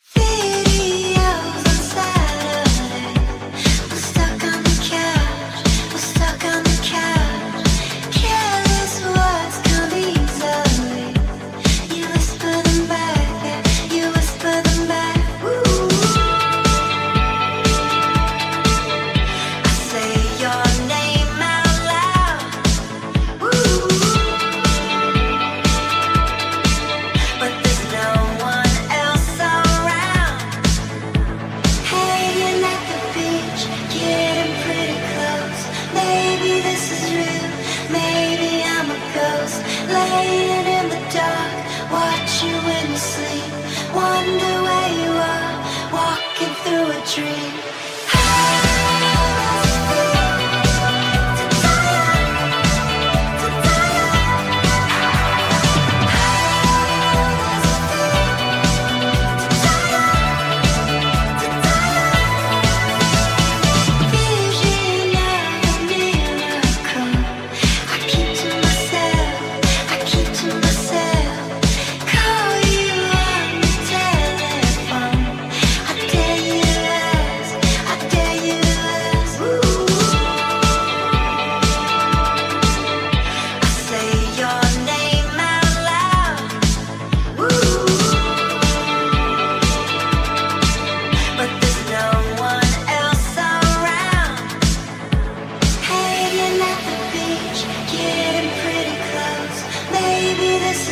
Feel Laying in the dark, watch you in sleep, wonder where you are.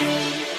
you.